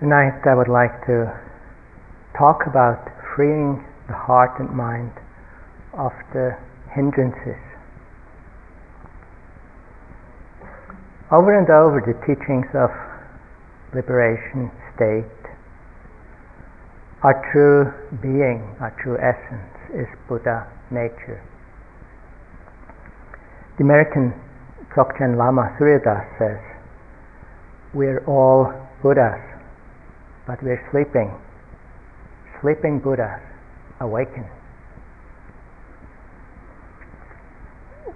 Tonight I would like to talk about freeing the heart and mind of the hindrances. Over and over, the teachings of liberation state our true being, our true essence is Buddha nature. The American Dzogchen Lama Surya Das says, We're all Buddhas but we're sleeping. Sleeping Buddha, awaken.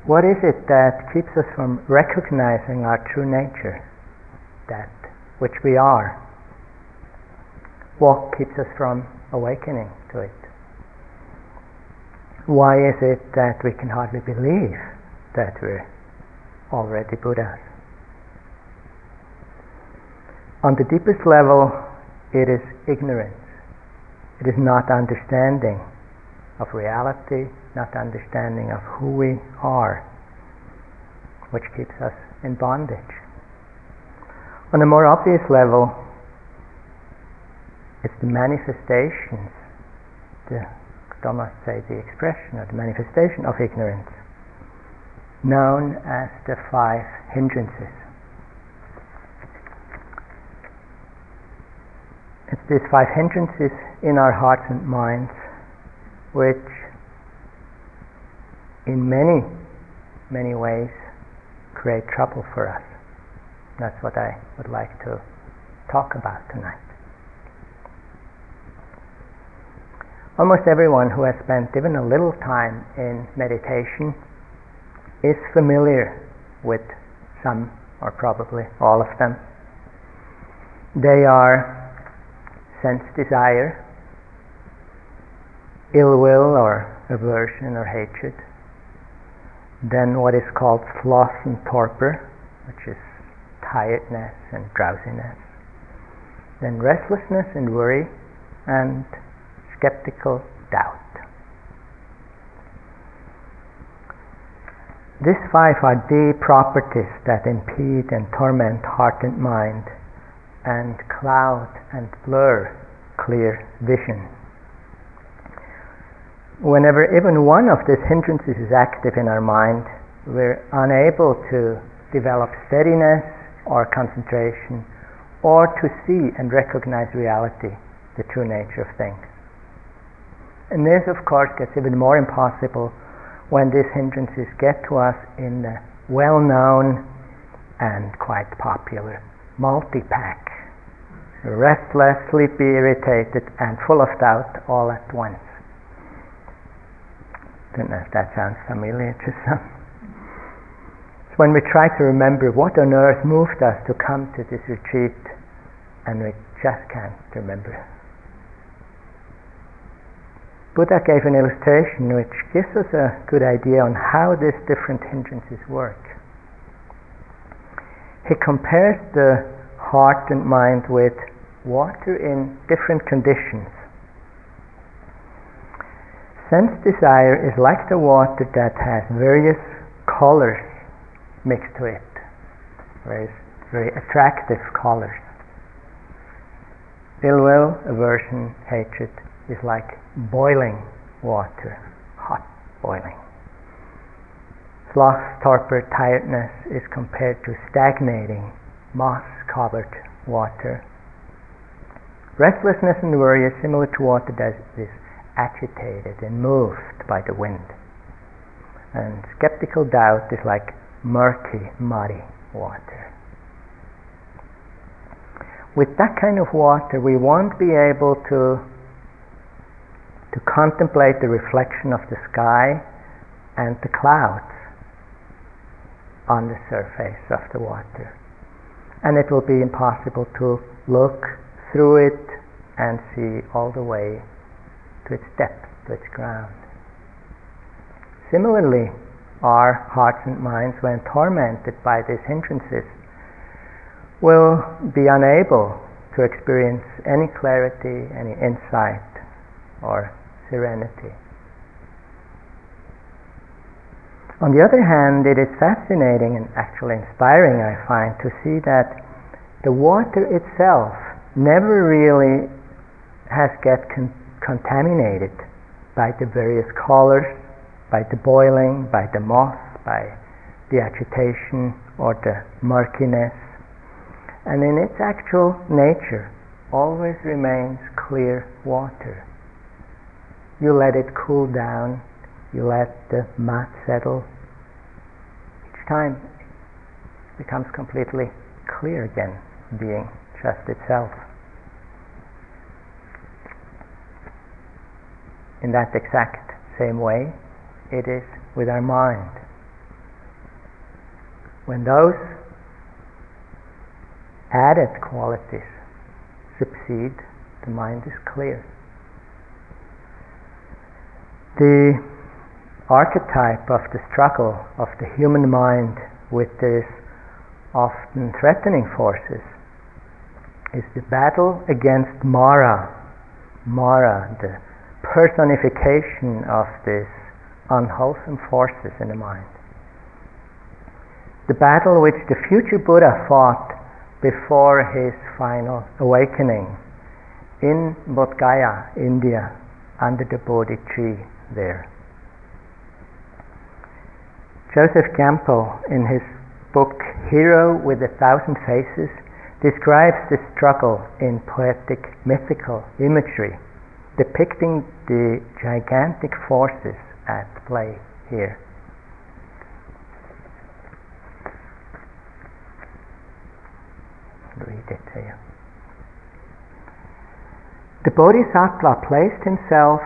What is it that keeps us from recognizing our true nature, that which we are? What keeps us from awakening to it? Why is it that we can hardly believe that we're already Buddhas? On the deepest level, it is ignorance. It is not understanding of reality, not understanding of who we are, which keeps us in bondage. On a more obvious level, it's the manifestations, the Thomas say the expression or the manifestation of ignorance, known as the five hindrances. It's these five hindrances in our hearts and minds which in many, many ways create trouble for us. That's what I would like to talk about tonight. Almost everyone who has spent even a little time in meditation is familiar with some or probably all of them. They are sense desire, ill will or aversion or hatred, then what is called sloth and torpor, which is tiredness and drowsiness, then restlessness and worry, and skeptical doubt. These five are the properties that impede and torment heart and mind and cloud and blur clear vision. Whenever even one of these hindrances is active in our mind, we're unable to develop steadiness or concentration or to see and recognize reality, the true nature of things. And this, of course, gets even more impossible when these hindrances get to us in the well known and quite popular multi-pack restless, sleepy, irritated, and full of doubt all at once. Don't know if that sounds familiar to some. It's when we try to remember what on earth moved us to come to this retreat, and we just can't remember. Buddha gave an illustration which gives us a good idea on how these different hindrances work. He compares the heart and mind with water in different conditions. Sense desire is like the water that has various colors mixed to it, very, very attractive colors. Ill will, aversion, hatred is like boiling water, hot boiling. Sloth, torpor, tiredness is compared to stagnating, moss covered water. Restlessness and worry is similar to water that is agitated and moved by the wind. And skeptical doubt is like murky, muddy water. With that kind of water, we won't be able to, to contemplate the reflection of the sky and the clouds on the surface of the water and it will be impossible to look through it and see all the way to its depth, to its ground. Similarly, our hearts and minds, when tormented by these hindrances, will be unable to experience any clarity, any insight, or serenity. On the other hand, it is fascinating and actually inspiring, I find, to see that the water itself never really has get con- contaminated by the various colors, by the boiling, by the moss, by the agitation or the murkiness. And in its actual nature, always remains clear water. You let it cool down, you let the mat settle. Each time it becomes completely clear again, being just itself. In that exact same way, it is with our mind. When those added qualities succeed, the mind is clear. The archetype of the struggle of the human mind with these often threatening forces is the battle against Mara. Mara, the personification of these unwholesome forces in the mind. The battle which the future Buddha fought before his final awakening in Bodh Gaya, India, under the Bodhi tree there. Joseph Campbell, in his book Hero with a Thousand Faces, describes the struggle in poetic mythical imagery, depicting the gigantic forces at play here. read it to you. The Bodhisattva placed himself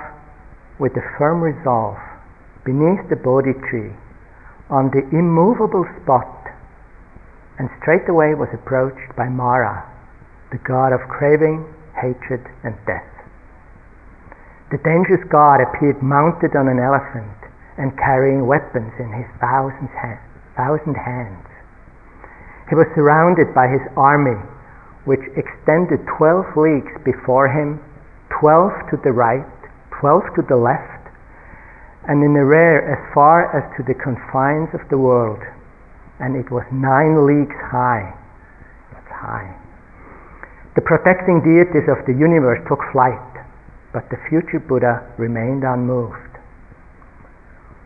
with a firm resolve beneath the Bodhi tree on the immovable spot and straightway was approached by Mara, the god of craving, hatred, and death. The dangerous god appeared mounted on an elephant and carrying weapons in his thousand, thousand hands. He was surrounded by his army, which extended 12 leagues before him, 12 to the right, 12 to the left, and in the rear as far as to the confines of the world. And it was nine leagues high. That's high. The protecting deities of the universe took flight, but the future Buddha remained unmoved.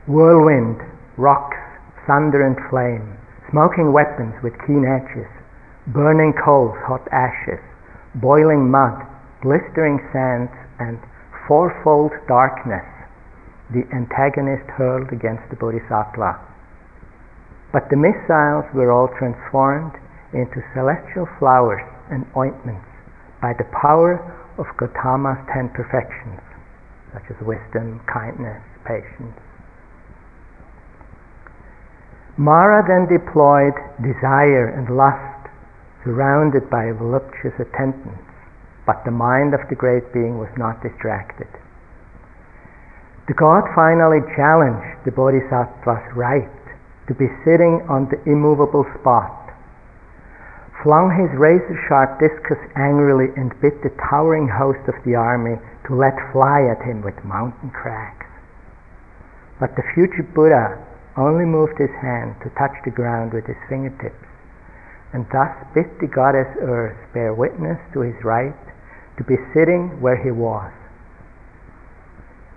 Whirlwind, rocks, thunder, and flame smoking weapons with keen edges, burning coals, hot ashes, boiling mud, blistering sands, and fourfold darkness the antagonist hurled against the Bodhisattva. But the missiles were all transformed into celestial flowers and ointments by the power of Gautama's ten perfections, such as wisdom, kindness, patience, Mara then deployed desire and lust, surrounded by voluptuous attendants, but the mind of the great being was not distracted. The god finally challenged the bodhisattva's right to be sitting on the immovable spot, flung his razor sharp discus angrily, and bid the towering host of the army to let fly at him with mountain crags. But the future Buddha only moved his hand to touch the ground with his fingertips, and thus bid the goddess Earth bear witness to his right to be sitting where he was.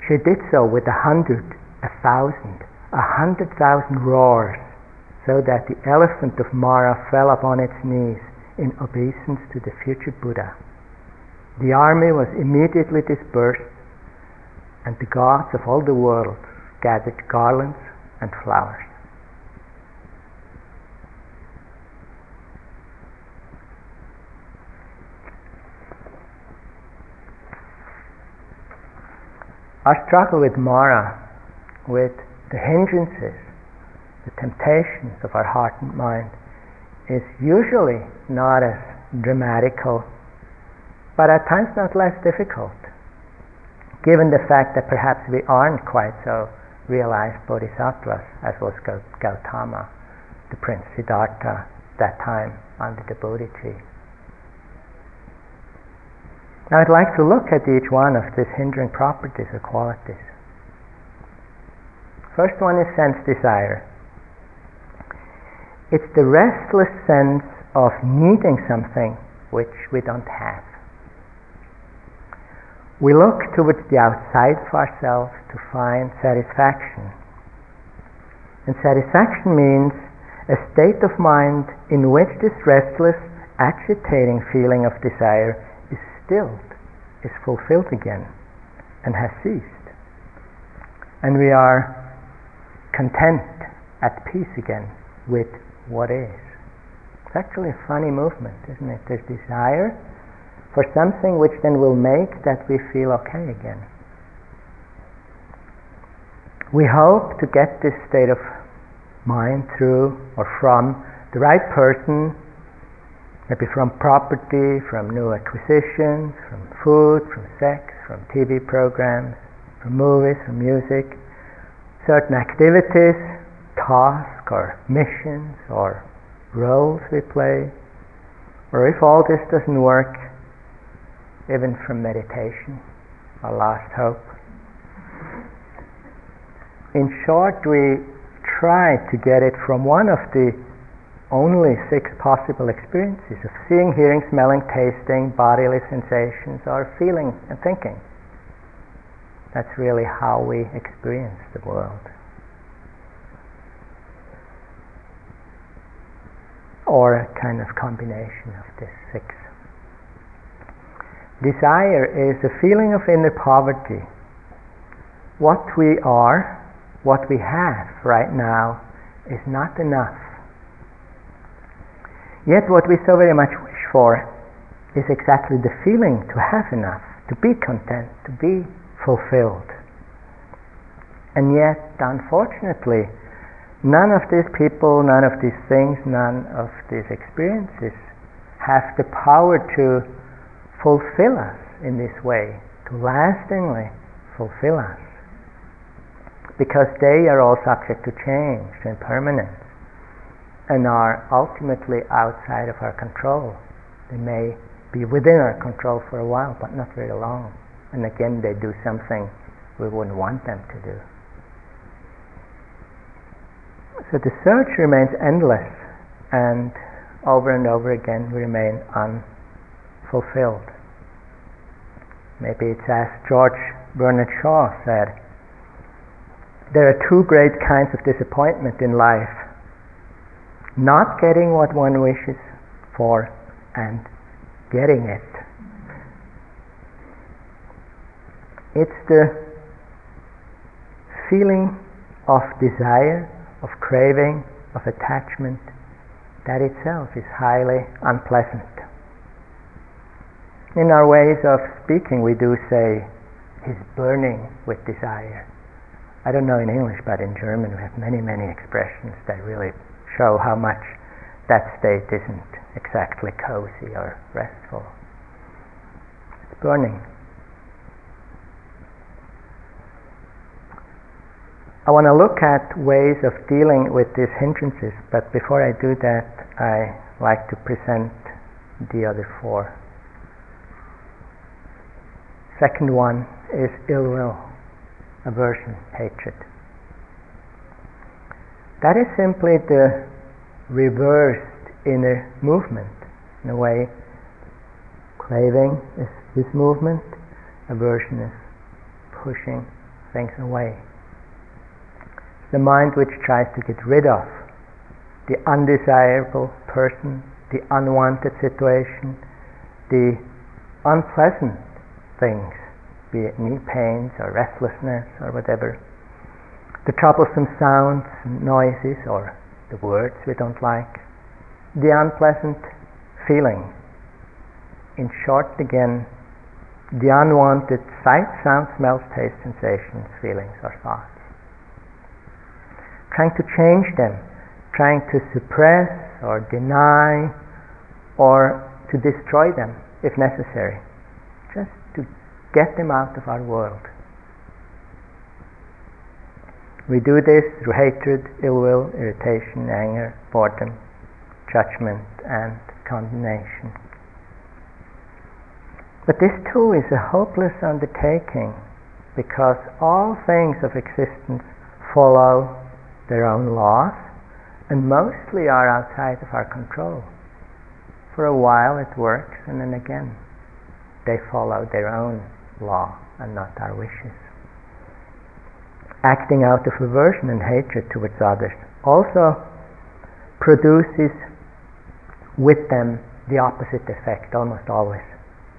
She did so with a hundred, a thousand, a hundred thousand roars, so that the elephant of Mara fell upon its knees in obeisance to the future Buddha. The army was immediately dispersed, and the gods of all the world gathered garlands and flowers. Our struggle with Mara, with the hindrances, the temptations of our heart and mind, is usually not as dramatical, but at times not less difficult, given the fact that perhaps we aren't quite so realized bodhisattvas, as was Gautama, the prince Siddhartha, that time under the Bodhi tree. Now I'd like to look at each one of these hindering properties or qualities. First one is sense desire. It's the restless sense of needing something which we don't have. we look towards the outside of ourselves to find satisfaction. And satisfaction means a state of mind in which this restless, agitating feeling of desire stilled, is fulfilled again, and has ceased. And we are content, at peace again with what is. It's actually a funny movement, isn't it? There's desire, for something which then will make that we feel okay again. We hope to get this state of mind through or from the right person, maybe from property, from new acquisitions, from food, from sex, from TV programs, from movies, from music, certain activities, tasks or missions or roles we play. Or if all this doesn't work, even from meditation, our last hope. In short, we try to get it from one of the only six possible experiences of seeing, hearing, smelling, tasting, bodily sensations, or feeling and thinking. That's really how we experience the world. Or a kind of combination of these six. Desire is a feeling of inner poverty. What we are, what we have right now, is not enough. Yet, what we so very much wish for is exactly the feeling to have enough, to be content, to be fulfilled. And yet, unfortunately, none of these people, none of these things, none of these experiences have the power to fulfill us in this way, to lastingly fulfill us. Because they are all subject to change and permanence and are ultimately outside of our control. They may be within our control for a while, but not very long. And again, they do something we wouldn't want them to do. So the search remains endless, and over and over again we remain unfulfilled. Maybe it's as George Bernard Shaw said there are two great kinds of disappointment in life not getting what one wishes for and getting it. It's the feeling of desire, of craving, of attachment that itself is highly unpleasant. In our ways of speaking, we do say, he's burning with desire. I don't know in English, but in German we have many, many expressions that really show how much that state isn't exactly cozy or restful. It's burning. I want to look at ways of dealing with these hindrances, but before I do that, I like to present the other four. Second one is ill will, aversion, hatred. That is simply the reversed inner movement. In a way, craving is this movement, aversion is pushing things away. The mind which tries to get rid of the undesirable person, the unwanted situation, the unpleasant things, be it knee pains or restlessness or whatever, the troublesome sounds and noises or the words we don't like, the unpleasant feeling. In short, again, the unwanted sight, sound, smells, taste, sensations, feelings, or thoughts. Trying to change them, trying to suppress or deny or to destroy them if necessary. Just to get them out of our world. We do this through hatred, ill will, irritation, anger, boredom, judgment, and condemnation. But this too is a hopeless undertaking because all things of existence follow their own laws and mostly are outside of our control. For a while it works and then again they follow their own law and not our wishes. Acting out of aversion and hatred towards others also produces with them the opposite effect almost always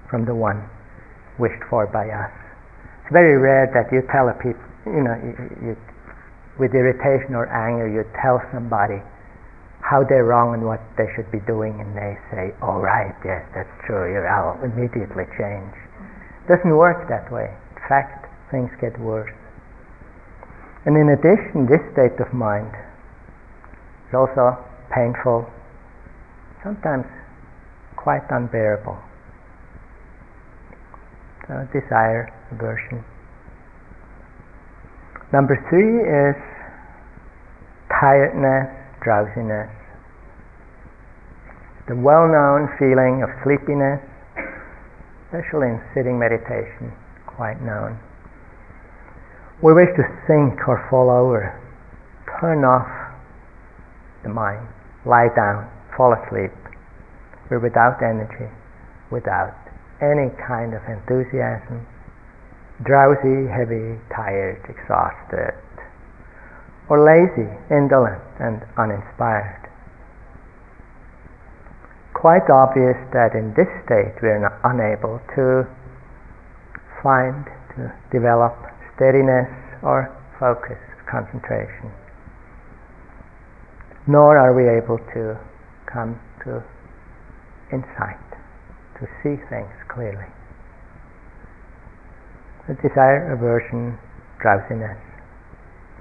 from the one wished for by us. It's very rare that you tell a people, you know, you, you, with irritation or anger, you tell somebody how they're wrong and what they should be doing, and they say, "All oh, yes, that's true." You're out immediately change. It doesn't work that way. In fact, things get worse. And in addition, this state of mind is also painful, sometimes quite unbearable. So desire, aversion. Number three is tiredness, drowsiness. The well known feeling of sleepiness, especially in sitting meditation, quite known. We wish to sink or fall over, turn off the mind, lie down, fall asleep. We're without energy, without any kind of enthusiasm, drowsy, heavy, tired, exhausted, or lazy, indolent, and uninspired. Quite obvious that in this state we are unable to find, to develop steadiness or focus, concentration. Nor are we able to come to insight, to see things clearly. The desire, aversion, drowsiness.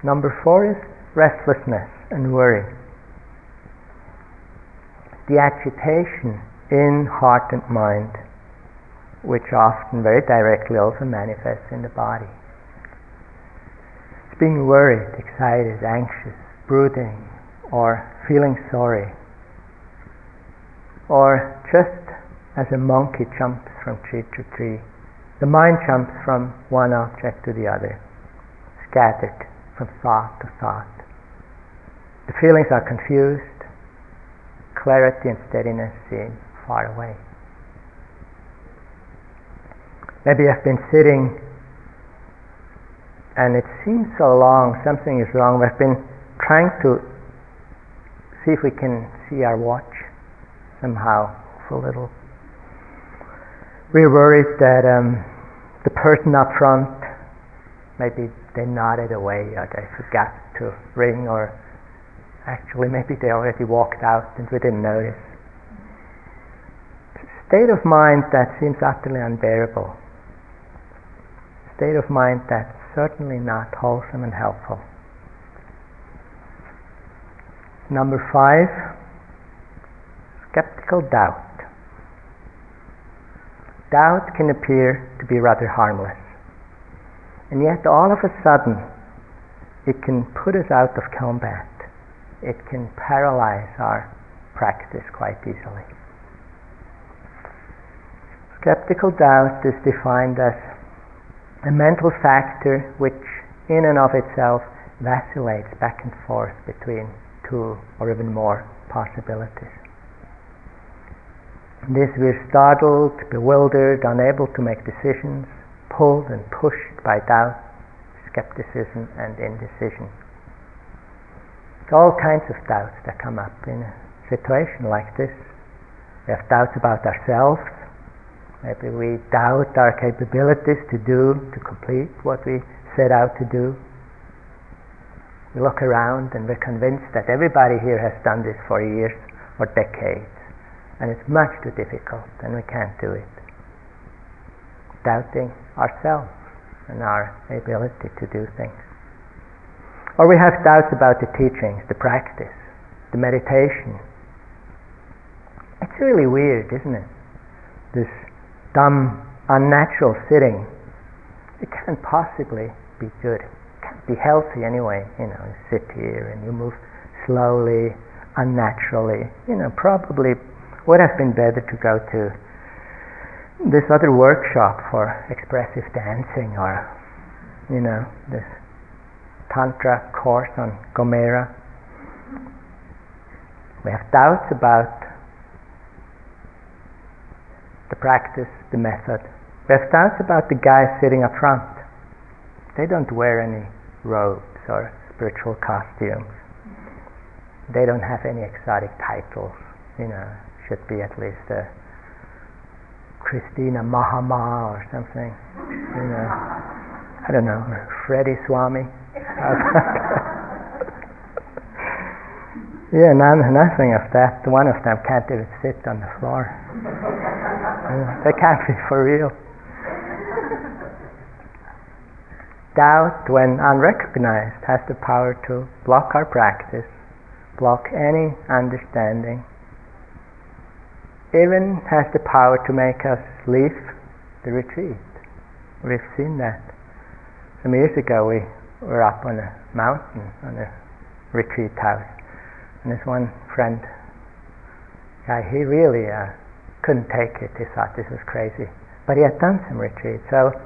Number four is restlessness and worry. The agitation in heart and mind, which often very directly also manifests in the body. Being worried, excited, anxious, brooding, or feeling sorry, or just as a monkey jumps from tree to tree, the mind jumps from one object to the other, scattered from thought to thought. The feelings are confused, clarity and steadiness seem far away. Maybe I've been sitting and it seems so long, something is wrong. We've been trying to see if we can see our watch somehow for a little. We're worried that um, the person up front, maybe they nodded away or they forgot to ring or actually maybe they already walked out and we didn't notice. State of mind that seems utterly unbearable. State of mind that's certainly not wholesome and helpful. Number five, skeptical doubt. Doubt can appear to be rather harmless, and yet all of a sudden it can put us out of combat. It can paralyze our practice quite easily. Skeptical doubt is defined as a mental factor which, in and of itself, vacillates back and forth between two or even more possibilities. This we're startled, bewildered, unable to make decisions, pulled and pushed by doubt, skepticism, and indecision. All kinds of doubts that come up in a situation like this. We have doubts about ourselves. Maybe we doubt our capabilities to do, to complete what we set out to do. We look around and we're convinced that everybody here has done this for years or decades and it's much too difficult and we can't do it. Doubting ourselves and our ability to do things. Or we have doubts about the teachings, the practice, the meditation. It's really weird, isn't it? This dumb, unnatural sitting. It can't possibly be good. It can't be healthy anyway. You know, you sit here and you move slowly, unnaturally. You know, probably would have been better to go to this other workshop for expressive dancing or, you know, this Tantra course on Gomera. We have doubts about the practice, the method, We have doubts about the guys sitting up front. They don't wear any robes or spiritual costumes. They don't have any exotic titles. You know, should be at least a Christina Mahama or something. You know, I don't know, Freddie Swami. yeah, none, nothing of that. One of them can't even sit on the floor. they can't be for real. Doubt, when unrecognized, has the power to block our practice, block any understanding, even has the power to make us leave the retreat. We've seen that. Some years ago, we were up on a mountain, on a retreat house, this one friend, guy, he really uh, couldn't take it. He thought this was crazy, but he had done some retreat, so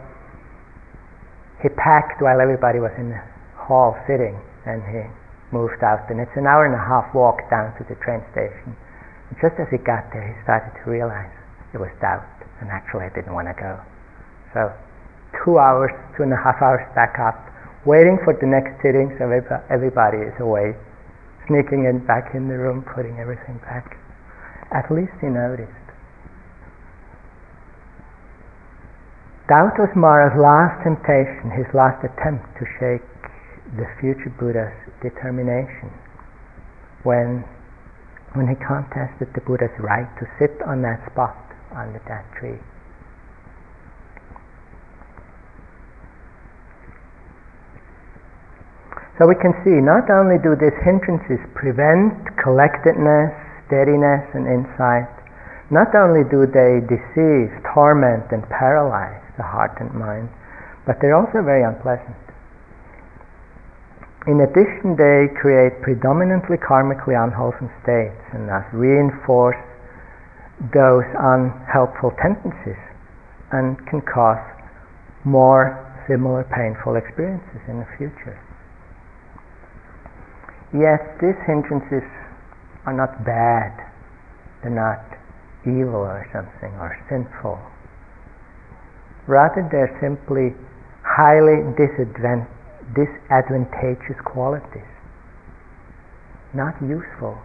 he packed while everybody was in the hall sitting, and he moved out. And it's an hour and a half walk down to the train station. And just as he got there, he started to realize it was doubt, and actually I didn't want to go. So, two hours, two and a half hours back up, waiting for the next sitting so everybody is away, sneaking in back in the room, putting everything back. At least he noticed. Doubt was Mara's last temptation, his last attempt to shake the future Buddha's determination when, when he contested the Buddha's right to sit on that spot under that tree. So we can see not only do these hindrances prevent collectedness, steadiness, and insight, not only do they deceive, torment, and paralyze, the heart and mind, but they're also very unpleasant. In addition, they create predominantly karmically unwholesome states and thus reinforce those unhelpful tendencies and can cause more similar painful experiences in the future. Yet these hindrances are not bad, they're not evil or something or sinful. Rather, they're simply highly disadvantageous qualities, not useful,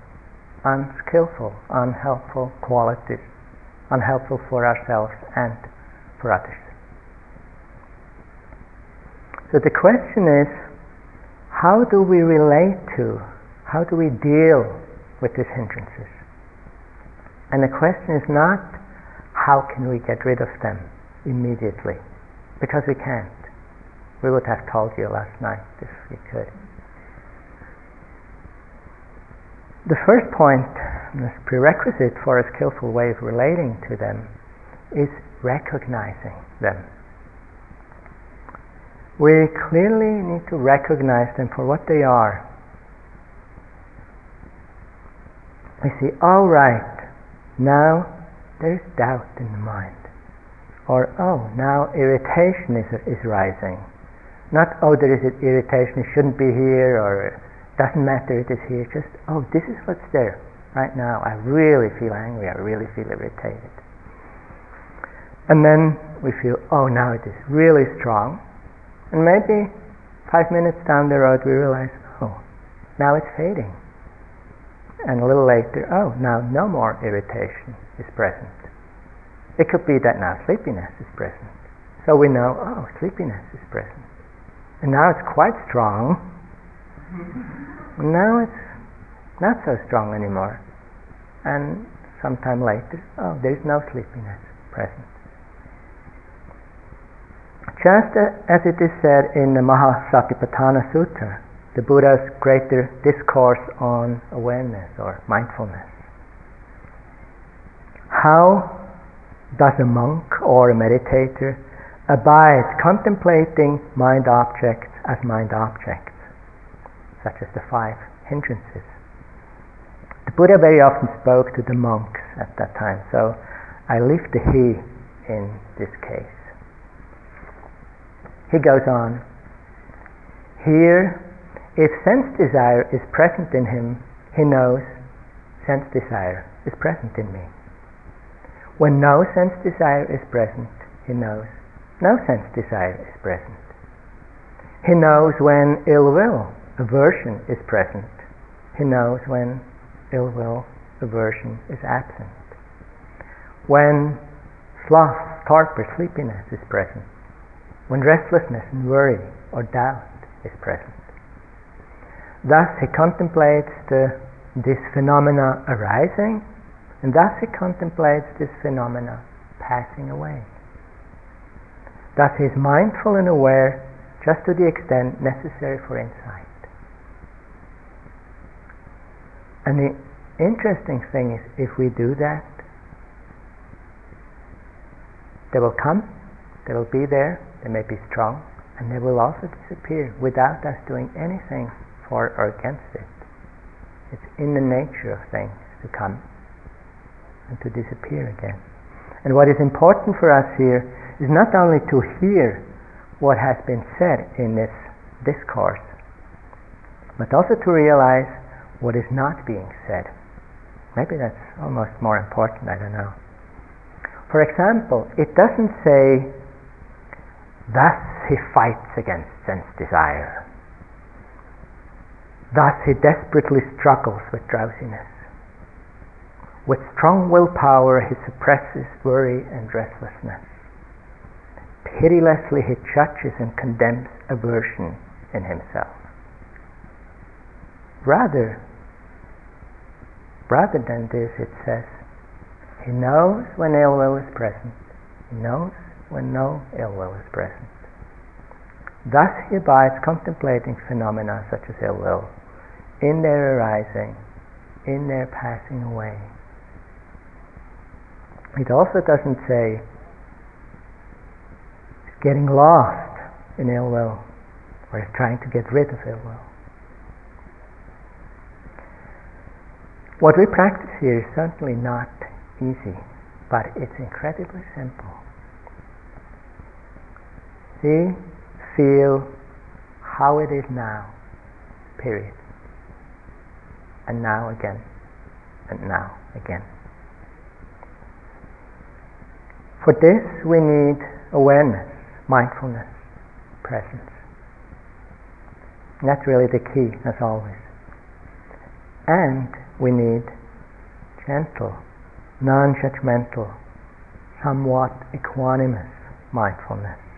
unskillful, unhelpful qualities, unhelpful for ourselves and for others. So the question is how do we relate to, how do we deal with these hindrances? And the question is not how can we get rid of them? immediately because we can't. We would have told you last night if we could. The first point, this prerequisite for a skillful way of relating to them, is recognizing them. We clearly need to recognize them for what they are. We see, all right, now there's doubt in the mind or oh, now irritation is, is rising. Not oh, there is irritation, it shouldn't be here, or doesn't matter, it is here. Just oh, this is what's there right now. I really feel angry, I really feel irritated. And then we feel, oh, now it is really strong. And maybe five minutes down the road we realize, oh, now it's fading. And a little later, oh, now no more irritation is present. It could be that now sleepiness is present. So we know, oh, sleepiness is present. And now it's quite strong. And now it's not so strong anymore. And sometime later, oh, there's no sleepiness present. Just as it is said in the Mahasatipatthana Sutta, the Buddha's greater discourse on awareness or mindfulness. How does a monk or a meditator abide contemplating mind objects as mind objects, such as the five hindrances. The Buddha very often spoke to the monks at that time, so I leave the he in this case. He goes on, here, if sense desire is present in him, he knows sense desire is present in me. When no sense desire is present, he knows no sense desire is present. He knows when ill will, aversion is present. He knows when ill will, aversion is absent. When sloth, torpor, sleepiness is present. When restlessness and worry or doubt is present. Thus he contemplates the, this phenomena arising, and thus he contemplates this phenomena passing away. Thus he is mindful and aware just to the extent necessary for insight. And the interesting thing is if we do that, they will come, they will be there, they may be strong, and they will also disappear without us doing anything for or against it. It's in the nature of things to come and to disappear again. And what is important for us here is not only to hear what has been said in this discourse, but also to realize what is not being said. Maybe that's almost more important, I don't know. For example, it doesn't say, thus he fights against sense desire. Thus he desperately struggles with drowsiness. With strong willpower he suppresses worry and restlessness pitilessly he judges and condemns aversion in himself. Rather, rather than this, it says, he knows when ill will is present. He knows when no ill will is present. Thus he abides contemplating phenomena such as ill will, in their arising, in their passing away. It also doesn't say getting lost in ill will or trying to get rid of ill will. What we practice here is certainly not easy, but it's incredibly simple. See, feel how it is now, period. And now again, and now again. For this we need awareness mindfulness, presence. That's really the key, as always. And we need gentle, non judgmental, somewhat equanimous mindfulness.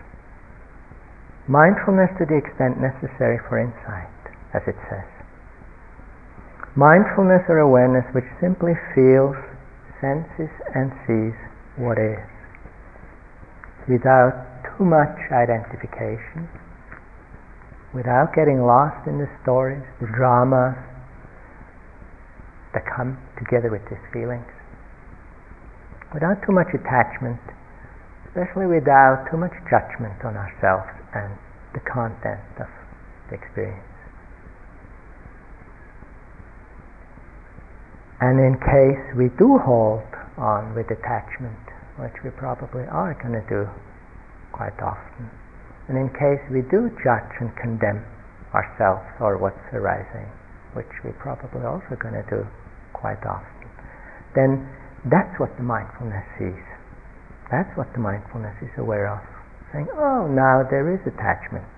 Mindfulness to the extent necessary for insight, as it says. Mindfulness or awareness which simply feels, senses, and sees what is without too much identification, without getting lost in the stories, the dramas that come together with these feelings, without too much attachment, especially without too much judgment on ourselves and the content of the experience. And in case we do hold on with attachment, which we probably are going to do quite often. And in case we do judge and condemn ourselves or what's arising, which we're probably also going to do quite often, then that's what the mindfulness sees. That's what the mindfulness is aware of. Saying, oh, now there is attachment.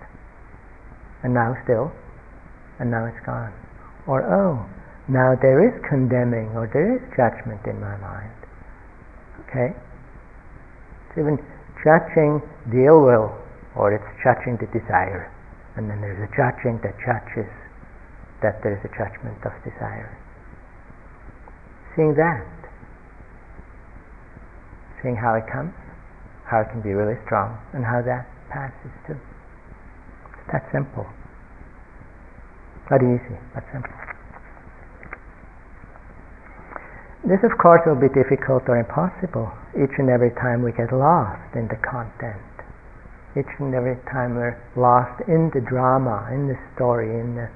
And now still. And now it's gone. Or, oh, now there is condemning or there is judgment in my mind. Okay? It's even judging the ill will or it's judging the desire. And then there's a judging that judges that there's a judgment of desire. Seeing that, seeing how it comes, how it can be really strong, and how that passes too. It's that simple. Not easy, but simple. This, of course, will be difficult or impossible each and every time we get lost in the content. Each and every time we're lost in the drama, in the story, in the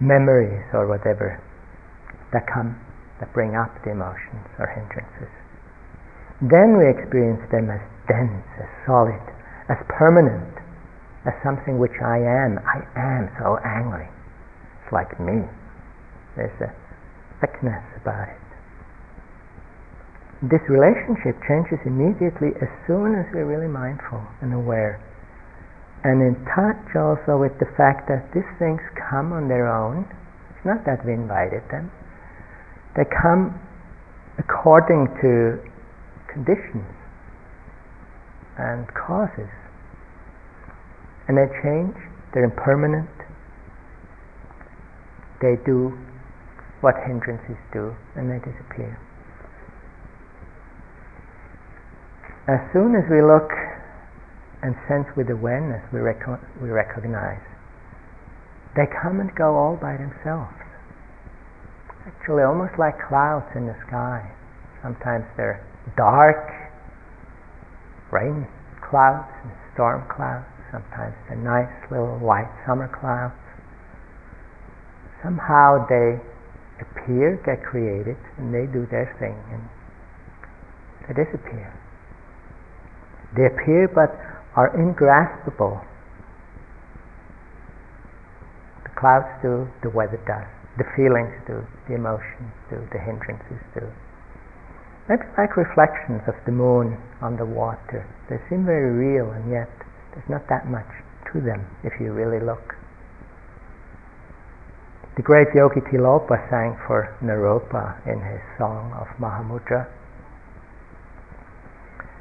memories or whatever that come, that bring up the emotions or hindrances. Then we experience them as dense, as solid, as permanent, as something which I am. I am so angry. It's like me. There's a thickness about it. This relationship changes immediately as soon as we're really mindful and aware. And in touch also with the fact that these things come on their own. It's not that we invited them. They come according to conditions and causes. And they change, they're impermanent, they do what hindrances do, and they disappear. As soon as we look and sense with awareness, we, rec- we recognize they come and go all by themselves. Actually, almost like clouds in the sky. Sometimes they're dark, rain clouds and storm clouds. Sometimes they're nice little white summer clouds somehow they appear, get created, and they do their thing, and they disappear. They appear but are ingraspable. The clouds do, the weather does, the feelings do, the emotions do, the hindrances do. Maybe like reflections of the moon on the water. They seem very real, and yet there's not that much to them if you really look. The great Yogi Tilopa sang for Naropa in his song of Mahamudra.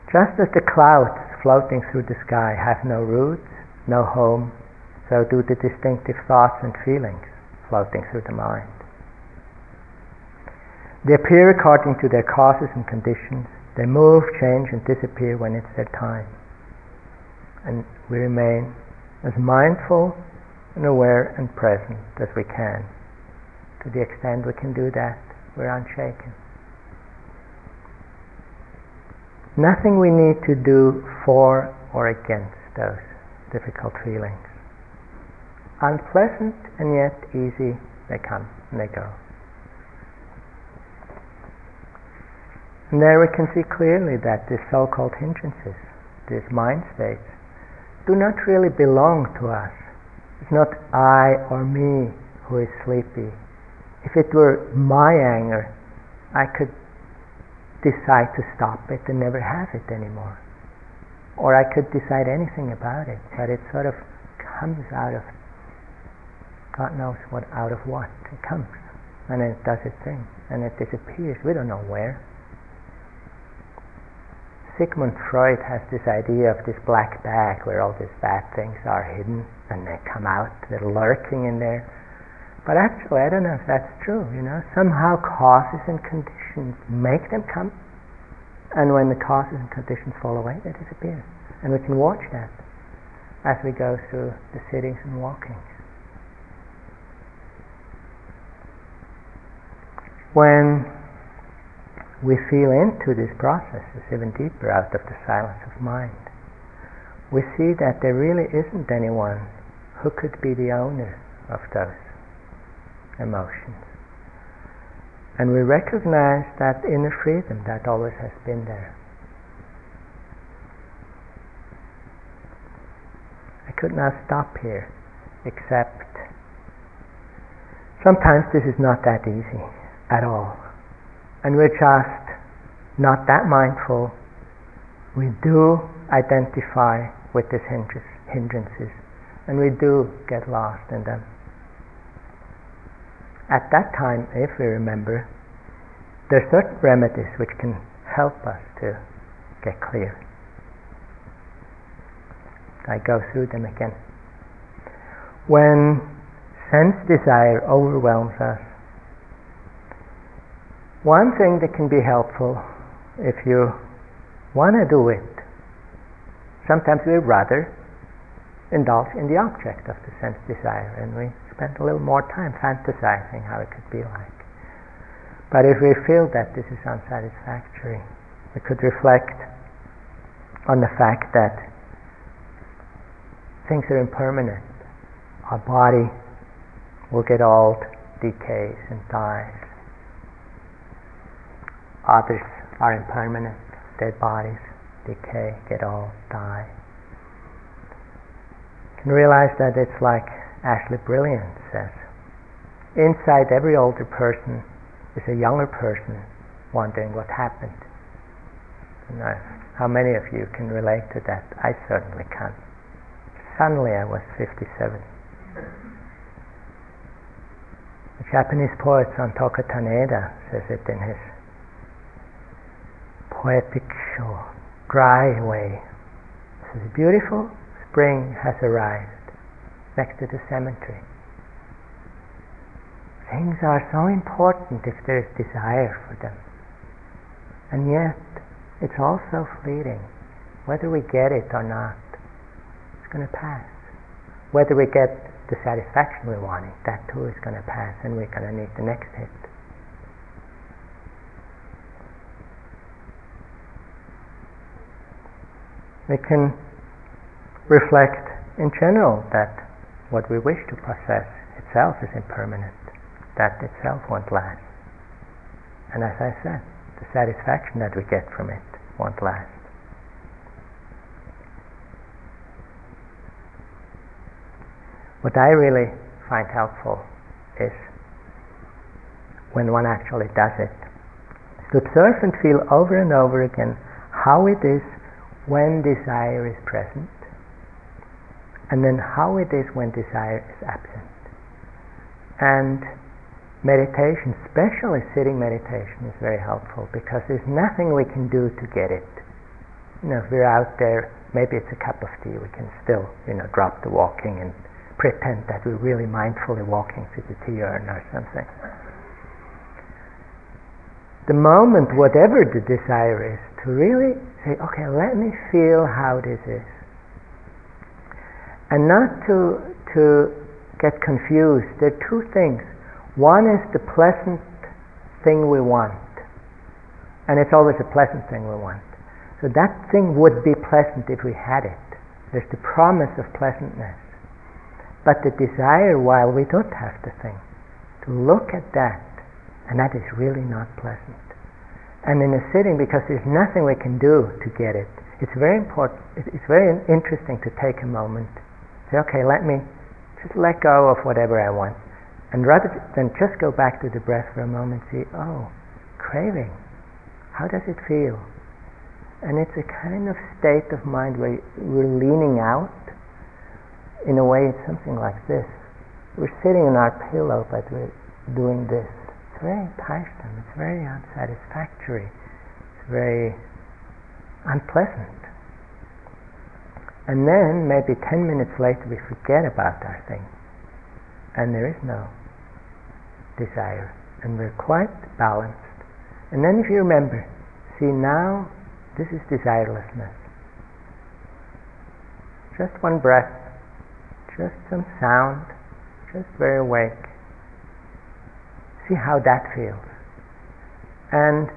Just as the clouds floating through the sky have no roots, no home, so do the distinctive thoughts and feelings floating through the mind. They appear according to their causes and conditions. They move, change, and disappear when it's their time. And we remain as mindful and aware and present as we can. To the extent we can do that, we're unshaken. Nothing we need to do for or against those difficult feelings. Unpleasant and yet easy, they come and they go. And there we can see clearly that these so-called hindrances, these mind states, do not really belong to us. It's not I or me who is sleepy. If it were my anger, I could decide to stop it and never have it anymore. Or I could decide anything about it, but it sort of comes out of God knows what out of what. It comes and it does its thing and it disappears. We don't know where. Sigmund Freud has this idea of this black bag where all these bad things are hidden and they come out, they're lurking in there. But actually, I don't know if that's true, you know. Somehow causes and conditions make them come, and when the causes and conditions fall away, they disappear. And we can watch that as we go through the sittings and walkings. When we feel into these processes even deeper out of the silence of mind, we see that there really isn't anyone who could be the owner of those emotions. And we recognize that inner freedom that always has been there. I could not stop here, except sometimes this is not that easy at all and we're just not that mindful, we do identify with these hindrances and we do get lost in them. At that time, if we remember, there are certain remedies which can help us to get clear. I go through them again. When sense desire overwhelms us, one thing that can be helpful if you want to do it, sometimes we rather indulge in the object of the sense desire and we spend a little more time fantasizing how it could be like. But if we feel that this is unsatisfactory, we could reflect on the fact that things are impermanent. Our body will get old, decays, and dies Others are impermanent, dead bodies decay, get old, die. Can realize that it's like Ashleigh Brilliant says. Inside every older person is a younger person wondering what happened know, uh, how many of you can relate to that? I certainly can. Suddenly I was 57. The Japanese poet Santoka Taneda says it in his poetic show, dry way. It says, beautiful spring has arrived next to the cemetery. Things are so important if there is desire for them. And yet, it's also fleeting. Whether we get it or not, it's going to pass. Whether we get the satisfaction we want, it, that too is going to pass, and we're going to need the next hit. We can reflect in general that what we wish to possess itself is impermanent, that itself won't last. And as I said, the satisfaction that we get from it won't last. What I really find helpful is when one actually does it, to observe and feel over and over again how it is when desire is present and then how it is when desire is absent. And meditation, especially sitting meditation, is very helpful because there's nothing we can do to get it. You know, if we're out there, maybe it's a cup of tea, we can still, you know, drop the walking and pretend that we're really mindfully walking to the tea urn or something. The moment, whatever the desire is, to really say, okay, let me feel how this is and not to, to get confused. There are two things. One is the pleasant thing we want, and it's always a pleasant thing we want. So that thing would be pleasant if we had it. There's the promise of pleasantness. But the desire while we don't have the thing, to look at that, and that is really not pleasant. And in a sitting, because there's nothing we can do to get it, it's very important, it's very interesting to take a moment Say, okay, let me just let go of whatever I want. And rather than just go back to the breath for a moment, see, oh, craving. How does it feel? And it's a kind of state of mind where we're leaning out. In a way, it's something like this. We're sitting on our pillow, but we're doing this. It's very tiresome. It's very unsatisfactory. It's very unpleasant. And then maybe 10 minutes later we forget about our thing. And there is no desire. And we're quite balanced. And then if you remember, see now this is desirelessness. Just one breath, just some sound, just very awake. See how that feels. And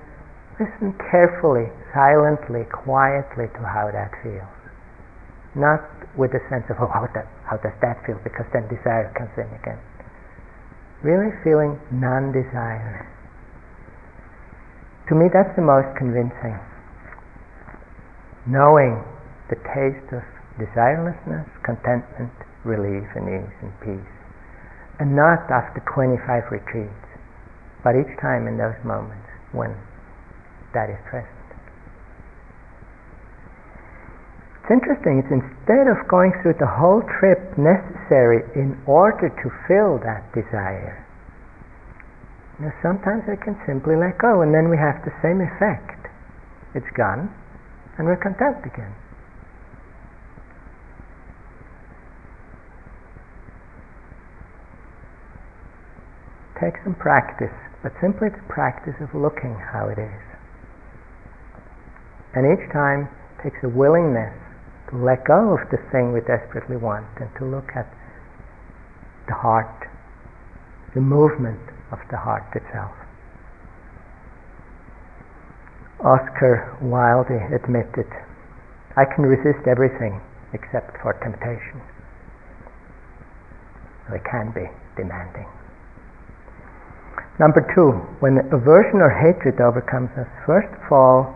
listen carefully, silently, quietly to how that feels. Not with a sense of oh how, that, how does that feel? Because then desire comes in again. Really feeling non-desire. To me that's the most convincing. Knowing the taste of desirelessness contentment relief and ease and peace. And not after 25 retreats but each time in those moments when that is present It's interesting, it's instead of going through the whole trip necessary in order to fill that desire, you know, sometimes we can simply let go and then we have the same effect. It's gone and we're content again. Take some practice, but simply the practice of looking how it is. And each time takes a willingness to let go of the thing we desperately want and to look at the heart, the movement of the heart itself. Oscar Wilde admitted, I can resist everything except for temptation. So it can be demanding. Number two, when aversion or hatred overcomes us, first of all,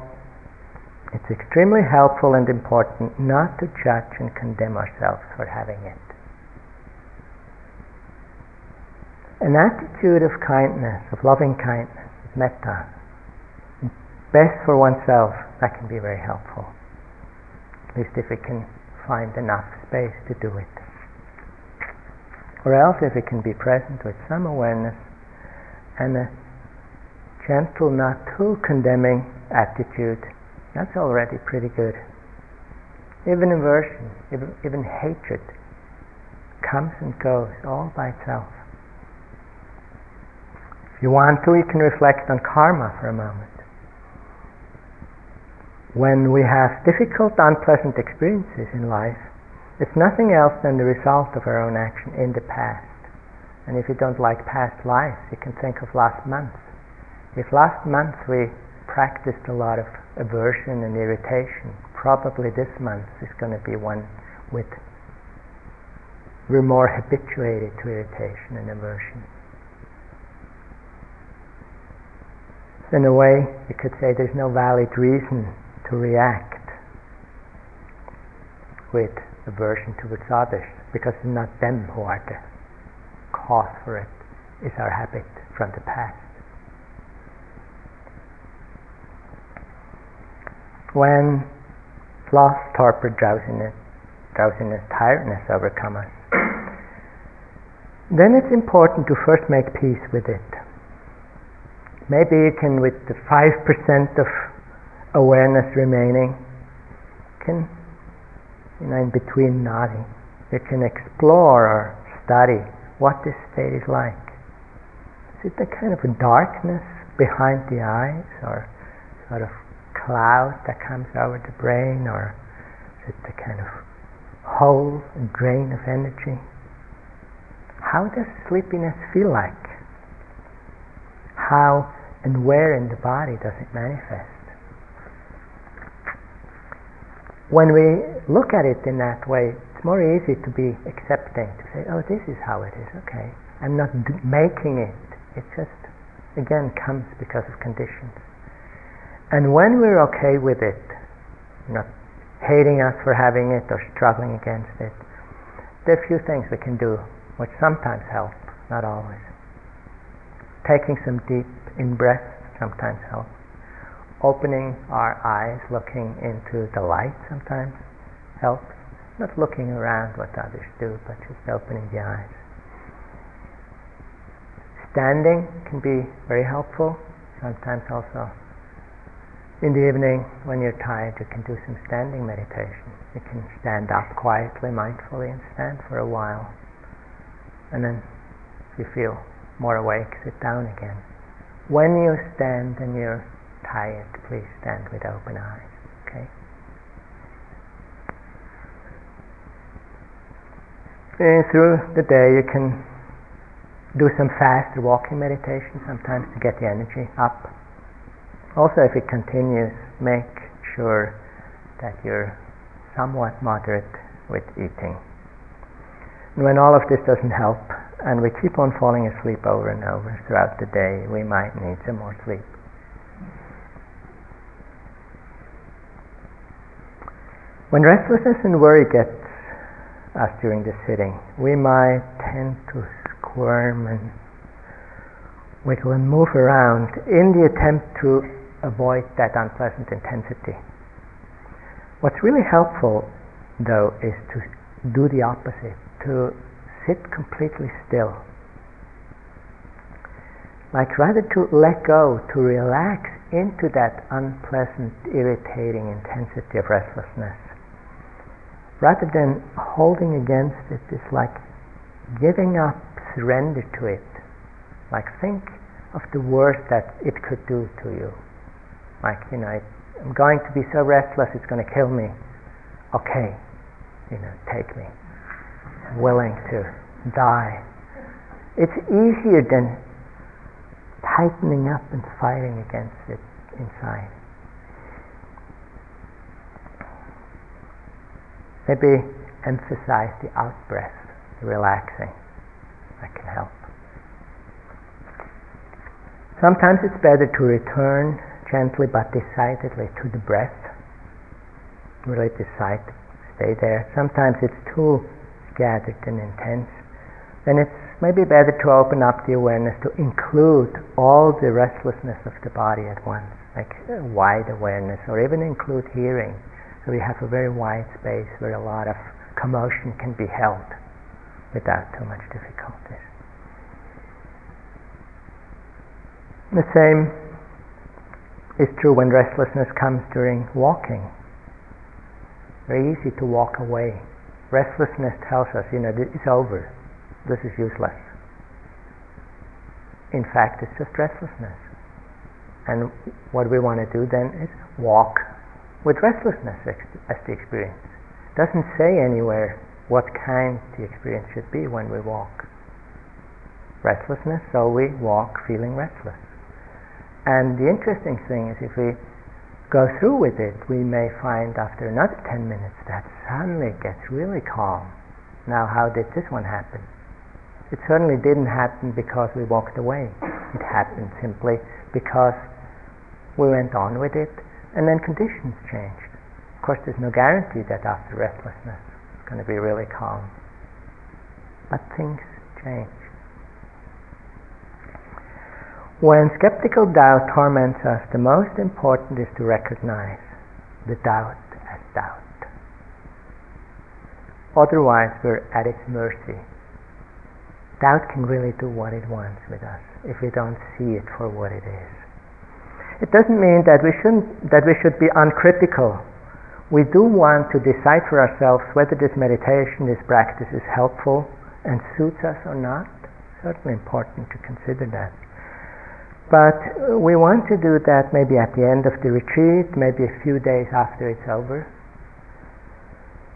it's extremely helpful and important not to judge and condemn ourselves for having it. An attitude of kindness, of loving kindness, metta, best for oneself, that can be very helpful. At least if we can find enough space to do it. Or else if we can be present with some awareness and a gentle, not too condemning attitude, that's already pretty good. Even aversion, even, even hatred comes and goes all by itself. If you want to, you can reflect on karma for a moment. When we have difficult, unpleasant experiences in life, it's nothing else than the result of our own action in the past. And if you don't like past lives, you can think of last month. If last month we practiced a lot of aversion and irritation, probably this month is going to be one with we're more habituated to irritation and aversion. In a way, you could say there's no valid reason to react with aversion towards others because it's not them who are the cause for it is our habit from the past. When sloth, torpor, drowsiness, drowsiness, tiredness overcome us, then it's important to first make peace with it. Maybe you can, with the 5% of awareness remaining, can, you know, in between nodding, you can explore or study what this state is like. Is it the kind of darkness behind the eyes or sort of cloud that comes over the brain or is it the kind of hole and drain of energy? How does sleepiness feel like? How and where in the body does it manifest? When we look at it in that way, more easy to be accepting, to say, oh, this is how it is, okay. I'm not d- making it. It just, again, comes because of conditions. And when we're okay with it, not hating us for having it or struggling against it, there are a few things we can do which sometimes help, not always. Taking some deep in breath sometimes helps. Opening our eyes, looking into the light sometimes helps not looking around what others do, but just opening the eyes. Standing can be very helpful. Sometimes also in the evening when you're tired, you can do some standing meditation. You can stand up quietly, mindfully, and stand for a while. And then, if you feel more awake, sit down again. When you stand and you're tired, please stand with open eyes. Okay? Uh, through the day you can do some fast walking meditation sometimes to get the energy up. Also, if it continues, make sure that you're somewhat moderate with eating. And when all of this doesn't help, and we keep on falling asleep over and over throughout the day, we might need some more sleep. When restlessness and worry get us during the sitting. We might tend to squirm and wiggle and move around in the attempt to avoid that unpleasant intensity. What's really helpful, though, is to do the opposite, to sit completely still. Like rather to let go, to relax into that unpleasant, irritating intensity of restlessness rather than holding against it, it's like giving up surrender to it. Like think of the worst that it could do to you. Like, you know, I'm going to be so restless it's going to kill me. Okay, you know, take me. I'm willing to die. It's easier than tightening up and fighting against it inside. Maybe emphasize the out breath, the relaxing. That can help. Sometimes it's better to return gently but decidedly to the breath. Really decide to stay there. Sometimes it's too gathered and intense. Then it's maybe better to open up the awareness to include all the restlessness of the body at once. like wide awareness, or even include hearing. So we have a very wide space where a lot of commotion can be held without too much difficulty. The same is true when restlessness comes during walking. Very easy to walk away. Restlessness tells us, you know, it's over. This is useless. In fact, it's just restlessness. And what we want to do then is walk with restlessness as the experience. Doesn't say anywhere what kind the experience should be when we walk. Restlessness, so we walk feeling restless. And the interesting thing is if we go through with it, we may find after another 10 minutes that suddenly it gets really calm. Now, how did this one happen? It certainly didn't happen because we walked away. It happened simply because we went on with it, and then conditions changed. Of course, there's no guarantee that after restlessness it's going to be really calm. But things change. When skeptical doubt torments us, the most important is to recognize the doubt as doubt. Otherwise, we're at its mercy. Doubt can really do what it wants with us if we don't see it for what it is. It doesn't mean that we shouldn't that we should be uncritical. We do want to decide for ourselves whether this meditation, this practice is helpful and suits us or not. Certainly important to consider that. But we want to do that maybe at the end of the retreat, maybe a few days after it's over.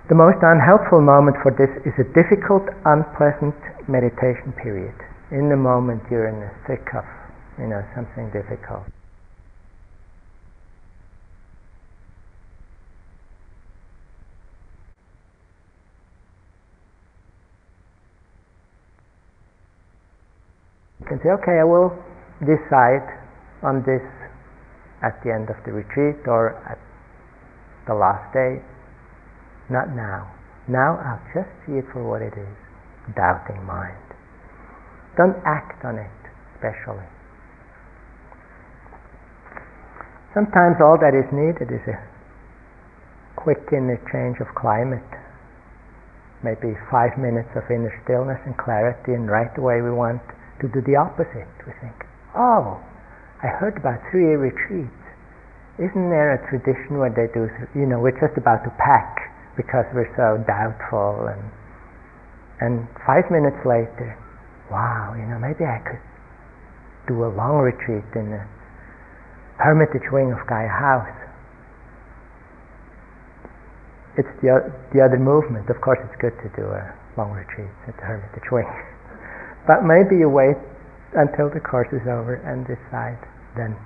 The most unhelpful moment for this is a difficult, unpleasant meditation period. In the moment you're in the thick of, you know, something difficult. Can say, okay, I will decide on this at the end of the retreat or at the last day. Not now. Now I'll just see it for what it is doubting mind. Don't act on it specially. Sometimes all that is needed is a quick inner change of climate. Maybe five minutes of inner stillness and clarity, and right away we want to do the opposite. We think, oh, I heard about three year retreats. Isn't there a tradition where they do, you know, we're just about to pack because we're so doubtful and and five minutes later, wow, you know, maybe I could do a long retreat in the hermitage wing of Gaia House. It's the, the other movement. Of course, it's good to do a long retreat at the hermitage wing. But maybe you wait until the course is over and decide then.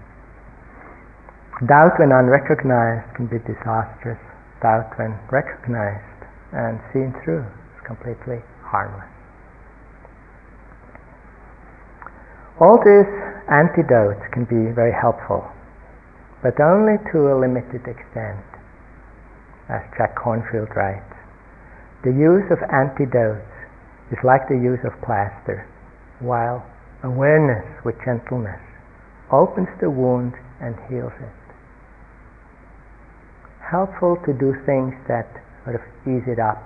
Doubt when unrecognized can be disastrous. Doubt when recognized and seen through is completely harmless. All these antidotes can be very helpful, but only to a limited extent. As Jack Kornfield writes, the use of antidotes is like the use of plaster while awareness with gentleness opens the wound and heals it. Helpful to do things that sort of ease it up,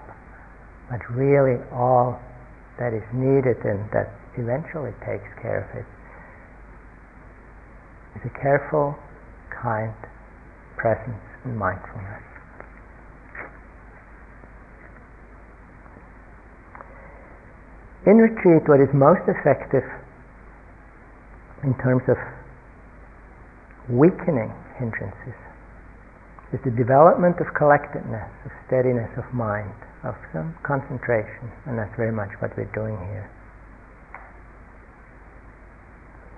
but really all that is needed and that eventually takes care of it is a careful, kind presence and mindfulness. In retreat, what is most effective in terms of weakening hindrances is the development of collectedness, of steadiness of mind, of some concentration, and that's very much what we're doing here.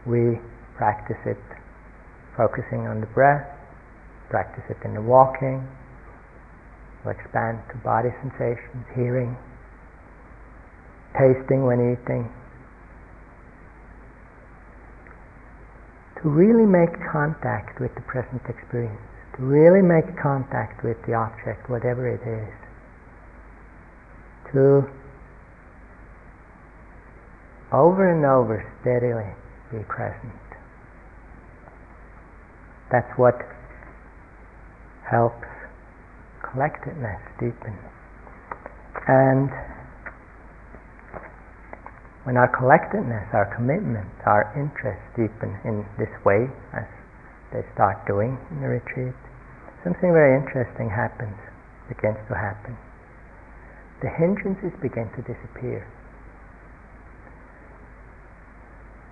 We practice it focusing on the breath, practice it in the walking, we expand to body sensations, hearing, tasting when eating. To really make contact with the present experience, to really make contact with the object, whatever it is. To over and over steadily be present. That's what helps collectedness deepen. And when our collectedness, our commitment, our interest deepen in this way, as they start doing in the retreat, something very interesting happens, begins to happen. The hindrances begin to disappear.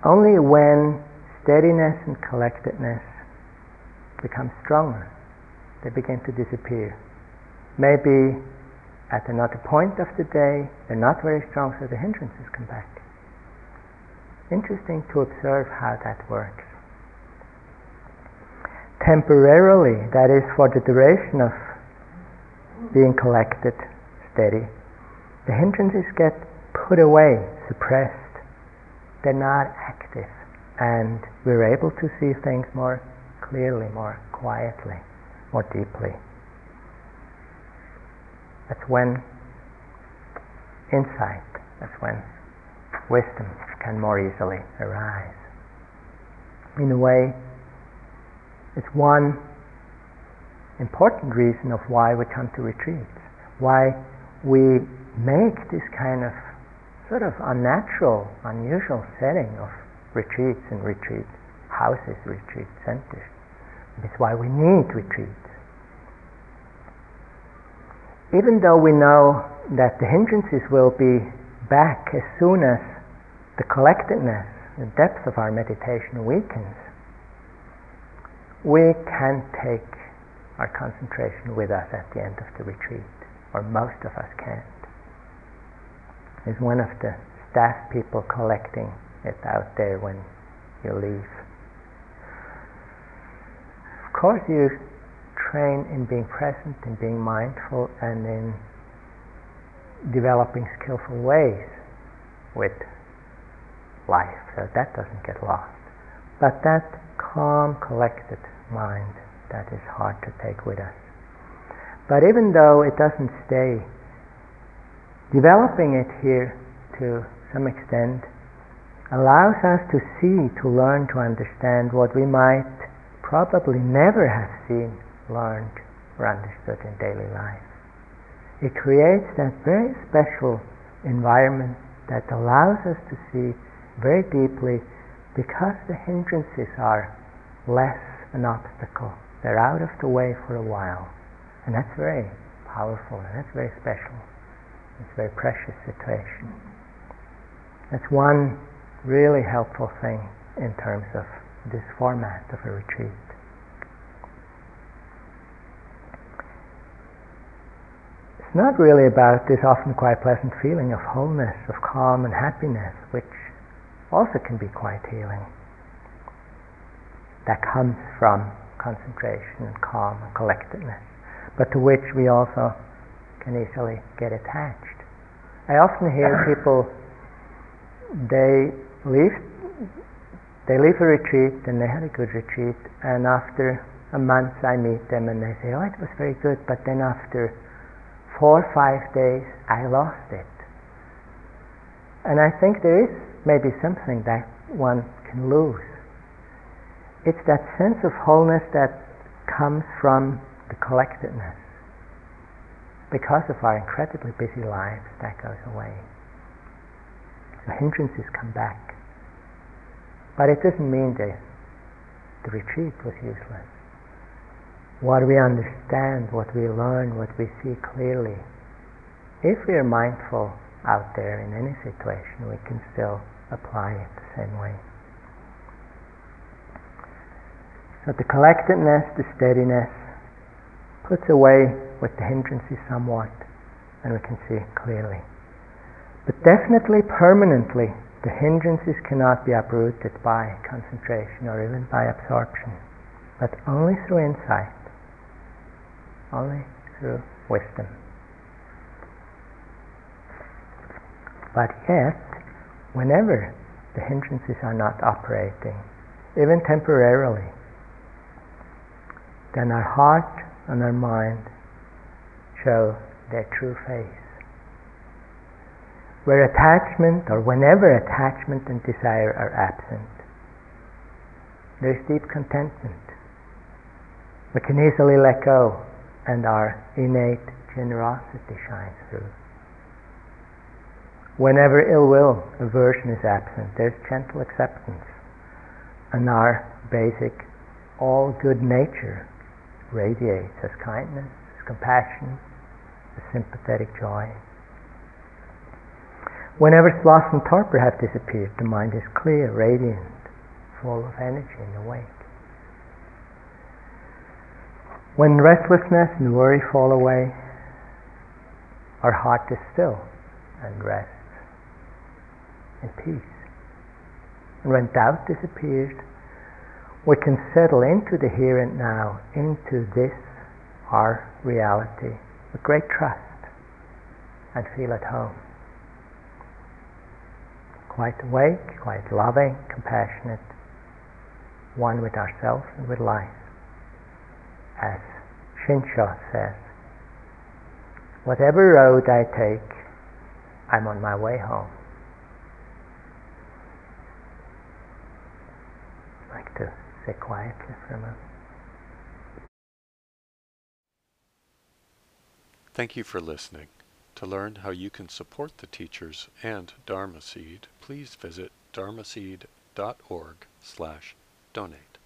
Only when steadiness and collectedness become stronger, they begin to disappear. Maybe at another point of the day, they're not very strong, so the hindrances come back interesting to observe how that works. Temporarily, that is for the duration of being collected, steady, the hindrances get put away, suppressed. They're not active, and we're able to see things more clearly, more quietly, more deeply. That's when insight, that's when wisdom can more easily arise. In a way, it's one important reason of why we come to retreats, why we make this kind of sort of unnatural, unusual setting of retreats and retreat houses, retreat centers. It's why we need retreats. Even though we know that the hindrances will be back as soon as the collectedness, the depth of our meditation weakens, we can take our concentration with us at the end of the retreat, or most of us can't. Is one of the staff people collecting it out there when you leave. Of course, you train in being present, in being mindful, and in developing skillful ways with life, so that doesn't get lost. But that calm, collected mind, that is hard to take with us. But even though it doesn't stay, developing it here to some extent allows us to see, to learn, to understand what we might probably never have seen, learned, or understood in daily life. It creates that very special environment that allows us to see very deeply because the hindrances are less an obstacle. They're out of the way for a while. And that's very powerful and that's very special. It's a very precious situation. That's one really helpful thing in terms of this format of a retreat. It's not really about this often quite pleasant feeling of wholeness, of calm and happiness, which also can be quite healing. That comes from concentration and calm and collectedness, but to which we also can easily get attached. I often hear people they leave they leave a retreat and they had a good retreat and after a month I meet them and they say, Oh it was very good but then after four or five days I lost it. And I think there is maybe something that one can lose. It's that sense of wholeness that comes from the collectedness. Because of our incredibly busy lives, that goes away. The hindrances come back. But it doesn't mean that the retreat was useless. What we understand, what we learn, what we see clearly, if we are mindful out there in any situation, we can still apply it the same way. So the collectedness, the steadiness, puts away with the hindrances somewhat, and we can see clearly. But definitely, permanently, the hindrances cannot be uprooted by concentration or even by absorption, but only through insight, only through wisdom. But yet, whenever the hindrances are not operating, even temporarily, then our heart and our mind show their true face. Where attachment, or whenever attachment and desire are absent, there's deep contentment, We can easily let go and our innate generosity shines through. Whenever ill will, aversion is absent, there's gentle acceptance. And our basic all good nature radiates as kindness, as compassion, as sympathetic joy. Whenever sloth and torpor have disappeared, the mind is clear, radiant, full of energy and awake. When restlessness and worry fall away, our heart is still and rests in peace. And when doubt disappears, we can settle into the here and now, into this, our reality, with great trust and feel at home. Quite awake, quite loving, compassionate, one with ourselves and with life. As Shincho says, whatever road I take, I'm on my way home. I'd like to sit quietly for a moment. Thank you for listening. To learn how you can support the teachers and Dharma Seed, please visit dharmaseed.org slash donate.